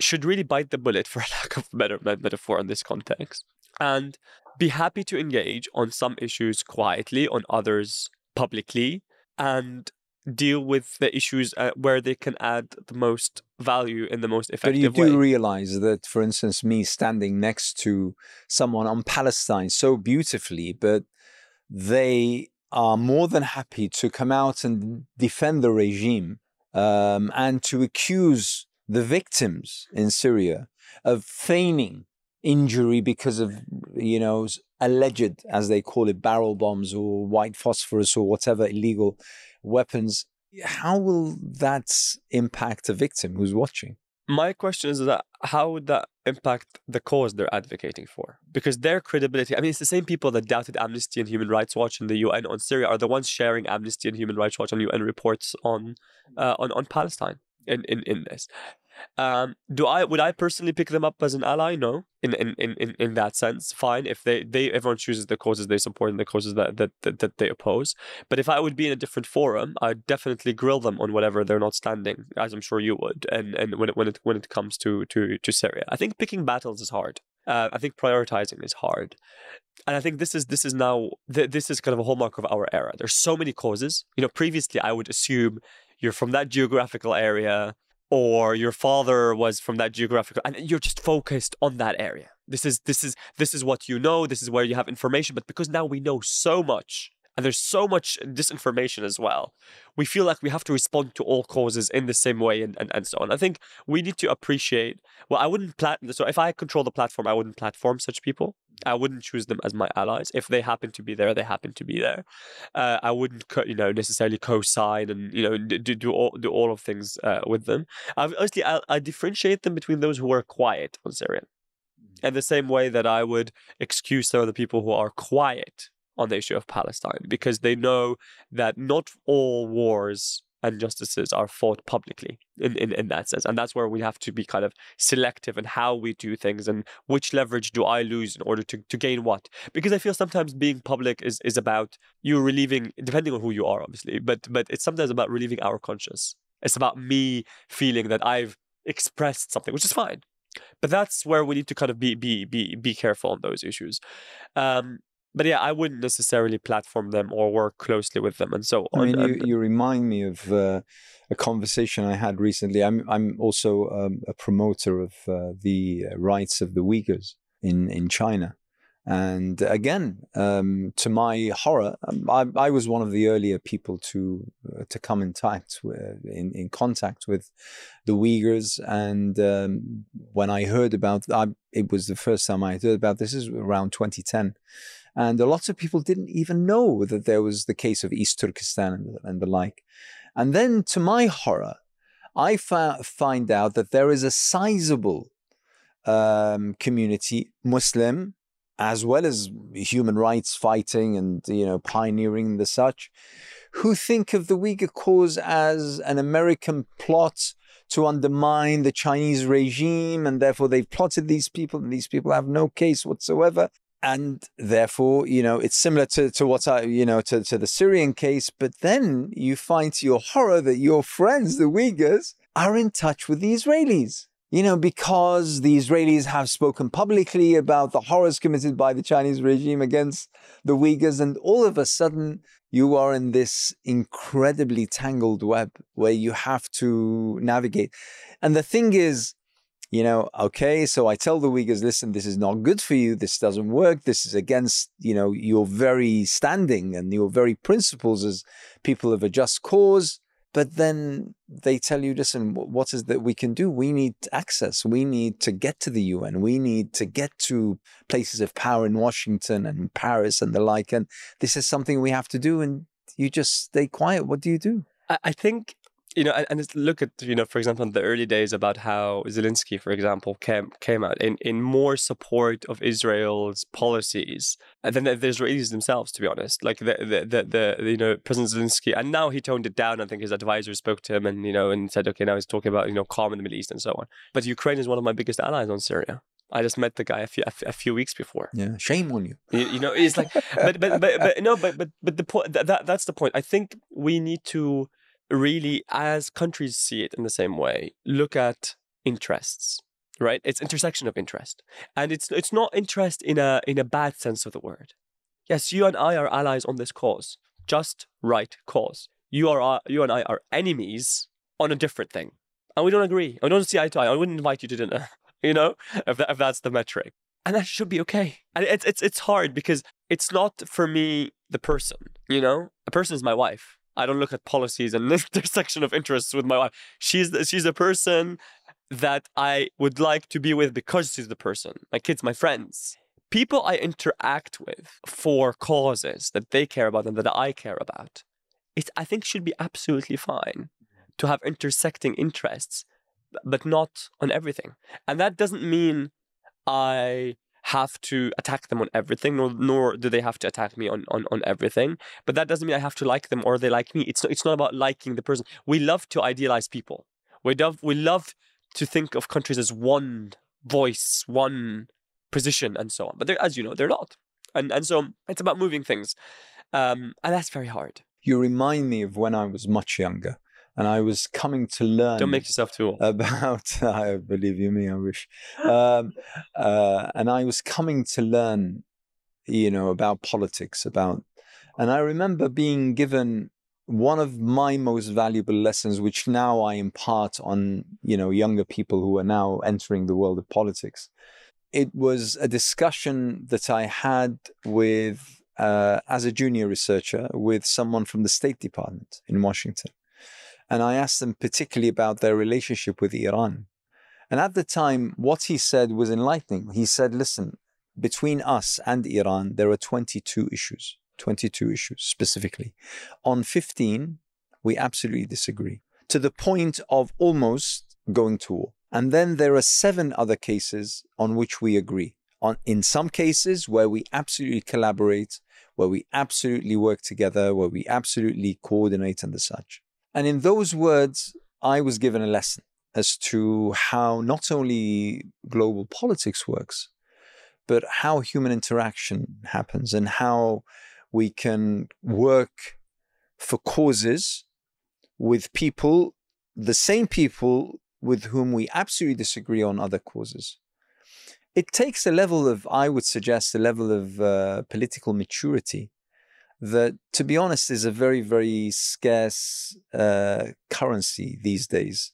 should really bite the bullet, for lack of better metaphor in this context, and be happy to engage on some issues quietly, on others publicly, and deal with the issues uh, where they can add the most value in the most effective way. But you do way. realize that, for instance, me standing next to someone on Palestine so beautifully, but they are more than happy to come out and defend the regime um, and to accuse the victims in Syria of feigning injury because of, you know, alleged, as they call it, barrel bombs or white phosphorus or whatever illegal weapons, how will that impact a victim who's watching? my question is that how would that impact the cause they're advocating for? Because their credibility, I mean, it's the same people that doubted Amnesty and Human Rights Watch and the UN on Syria are the ones sharing Amnesty and Human Rights Watch and UN reports on uh, on on Palestine in, in, in this. Um, do I would I personally pick them up as an ally? No, in in, in, in that sense, fine. If they, they everyone chooses the causes they support and the causes that, that, that, that they oppose. But if I would be in a different forum, I'd definitely grill them on whatever they're not standing, as I'm sure you would. And and when it when it when it comes to to to Syria, I think picking battles is hard. Uh, I think prioritizing is hard, and I think this is this is now th- this is kind of a hallmark of our era. There's so many causes. You know, previously I would assume you're from that geographical area or your father was from that geographical and you're just focused on that area. This is this is this is what you know this is where you have information but because now we know so much and there's so much disinformation as well we feel like we have to respond to all causes in the same way and, and, and so on i think we need to appreciate well i wouldn't plat so if i control the platform i wouldn't platform such people I wouldn't choose them as my allies. If they happen to be there, they happen to be there. Uh, I wouldn't, co- you know, necessarily co-sign and you know do, do all do all of things uh, with them. I've, honestly, I, I differentiate them between those who are quiet on Syria, and the same way that I would excuse some of the people who are quiet on the issue of Palestine because they know that not all wars and justices are fought publicly in, in, in that sense. And that's where we have to be kind of selective in how we do things and which leverage do I lose in order to, to gain what. Because I feel sometimes being public is, is about you relieving, depending on who you are, obviously, but but it's sometimes about relieving our conscience. It's about me feeling that I've expressed something, which is fine. But that's where we need to kind of be be be be careful on those issues. Um, but yeah, I wouldn't necessarily platform them or work closely with them and so on. I mean, you, you remind me of uh, a conversation I had recently. I'm I'm also um, a promoter of uh, the rights of the Uyghurs in in China, and again, um, to my horror, um, I, I was one of the earlier people to uh, to come in contact with, in in contact with the Uyghurs, and um, when I heard about, I, it was the first time I heard about this. Is around 2010 and a lot of people didn't even know that there was the case of East Turkestan and, and the like. And then, to my horror, I fa- find out that there is a sizable um, community, Muslim, as well as human rights fighting and you know pioneering the such, who think of the Uyghur cause as an American plot to undermine the Chinese regime, and therefore they've plotted these people, and these people have no case whatsoever and therefore, you know, it's similar to, to what I, you know, to, to the Syrian case. But then you find to your horror that your friends, the Uyghurs, are in touch with the Israelis. You know, because the Israelis have spoken publicly about the horrors committed by the Chinese regime against the Uyghurs. And all of a sudden, you are in this incredibly tangled web where you have to navigate. And the thing is, you know, okay, so I tell the Uyghurs, listen, this is not good for you. This doesn't work. This is against, you know, your very standing and your very principles as people of a just cause. But then they tell you, listen, what is that we can do? We need access. We need to get to the UN. We need to get to places of power in Washington and Paris and the like. And this is something we have to do. And you just stay quiet. What do you do? I, I think you know, and, and look at you know, for example, in the early days about how Zelensky, for example, came came out in, in more support of Israel's policies than the, the Israelis themselves. To be honest, like the the, the the you know President Zelensky, and now he toned it down. I think his advisor spoke to him and you know and said, okay, now he's talking about you know calm in the Middle East and so on. But Ukraine is one of my biggest allies on Syria. I just met the guy a few a, few- a few weeks before. Yeah, shame on you. You, you know, it's like, but but but but no, but but but the point that, that that's the point. I think we need to really, as countries see it in the same way, look at interests. Right, it's intersection of interest, and it's it's not interest in a in a bad sense of the word. Yes, you and I are allies on this cause, just right cause. You are uh, you and I are enemies on a different thing, and we don't agree. I don't see eye to eye. I wouldn't invite you to dinner. You know, if that, if that's the metric and that should be okay. And it's it's it's hard because it's not for me the person. You know, a person is my wife. I don't look at policies and intersection of interests with my wife. She's she's a person that I would like to be with because she's the person. My kids, my friends, people I interact with for causes that they care about and that I care about. It I think should be absolutely fine to have intersecting interests but not on everything. And that doesn't mean I have to attack them on everything, nor nor do they have to attack me on, on, on everything. But that doesn't mean I have to like them or they like me. It's not, it's not about liking the person. We love to idealize people. We love we love to think of countries as one voice, one position, and so on. But as you know, they're not. And and so it's about moving things, um, and that's very hard. You remind me of when I was much younger and I was coming to learn. Don't make yourself too old. About, I believe you me, I wish. Um, uh, and I was coming to learn, you know, about politics, about, and I remember being given one of my most valuable lessons, which now I impart on, you know, younger people who are now entering the world of politics. It was a discussion that I had with, uh, as a junior researcher, with someone from the State Department in Washington and I asked them particularly about their relationship with Iran. And at the time, what he said was enlightening. He said, listen, between us and Iran, there are 22 issues, 22 issues specifically. On 15, we absolutely disagree to the point of almost going to war. And then there are seven other cases on which we agree. On, in some cases where we absolutely collaborate, where we absolutely work together, where we absolutely coordinate and the such. And in those words, I was given a lesson as to how not only global politics works, but how human interaction happens and how we can work for causes with people, the same people with whom we absolutely disagree on other causes. It takes a level of, I would suggest, a level of uh, political maturity that, to be honest, is a very, very scarce uh, currency these days.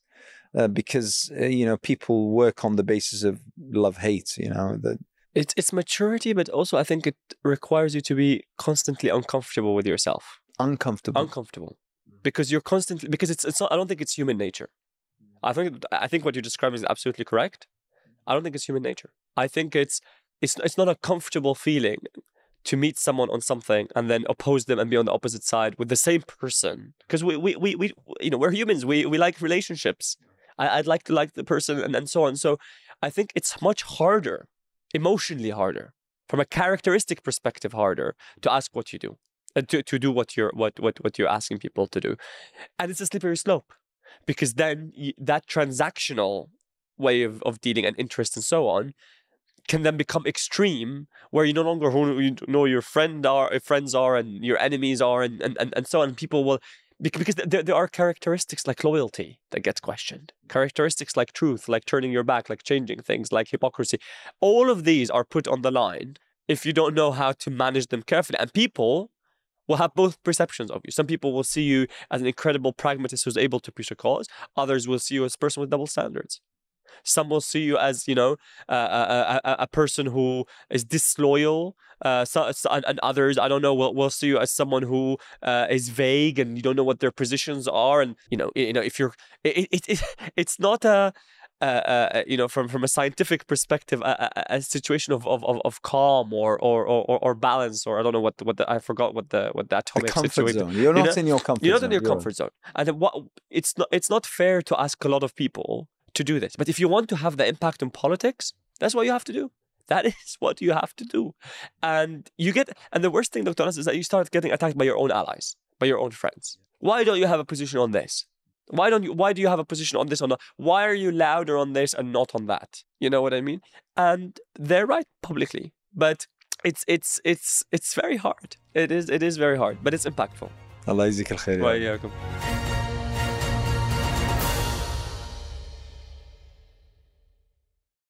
Uh, because uh, you know people work on the basis of love hate you know that it's it's maturity but also i think it requires you to be constantly uncomfortable with yourself. Uncomfortable. Uncomfortable. Because you're constantly because it's it's not i don't think it's human nature. I think i think what you're describing is absolutely correct. I don't think it's human nature. I think it's it's it's not a comfortable feeling to meet someone on something and then oppose them and be on the opposite side with the same person. Because we, we we we you know we're humans. We we like relationships. I, would like to like the person and, and so on. So i think it's much harder emotionally harder from a characteristic perspective harder to ask what you do and to, to do what you're what, what what you're asking people to do. And it's a slippery slope because then that transactional way of, of dealing and interest and so on can then become extreme where you no longer know your friend are uh, friends are and your enemies are and, and, and, and so on. People will because there, there are characteristics like loyalty that gets questioned. Characteristics like truth like turning your back like changing things like hypocrisy. All of these are put on the line if you don't know how to manage them carefully. And people will have both perceptions of you. Some people will see you as an incredible pragmatist who's able to push a cause. Others will see you as a person with double standards some will see you as you know uh, a, a, a, person who is disloyal. Uh, so, so, and, others, I don't know, will, will see you as someone who uh, is vague and you don't know what their positions are. And you know, you know, if you're, it, it, it it's not a. Uh, uh, you know, from from a scientific perspective, a, a, a situation of, of, of calm or, or or or balance, or I don't know what what the, I forgot what the what the atomic the comfort situation. Zone. You're not you know? in your comfort. Zone. You're not zone. in your You're... comfort zone, and what it's not it's not fair to ask a lot of people to do this. But if you want to have the impact on politics, that's what you have to do. That is what you have to do. And you get, and the worst thing, Dr. Anas, is that you start getting attacked by your own allies, by your own friends. Why don't you have a position on this? Why don't you, why do you have a position on this or not? Why are you louder on this and not on that? You know what I mean? And they're right publicly, but it's, it's, it's, it's very hard. It is, it is very hard, but it's impactful. الله يجزيك الخير